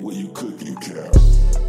where you cooking, Cal?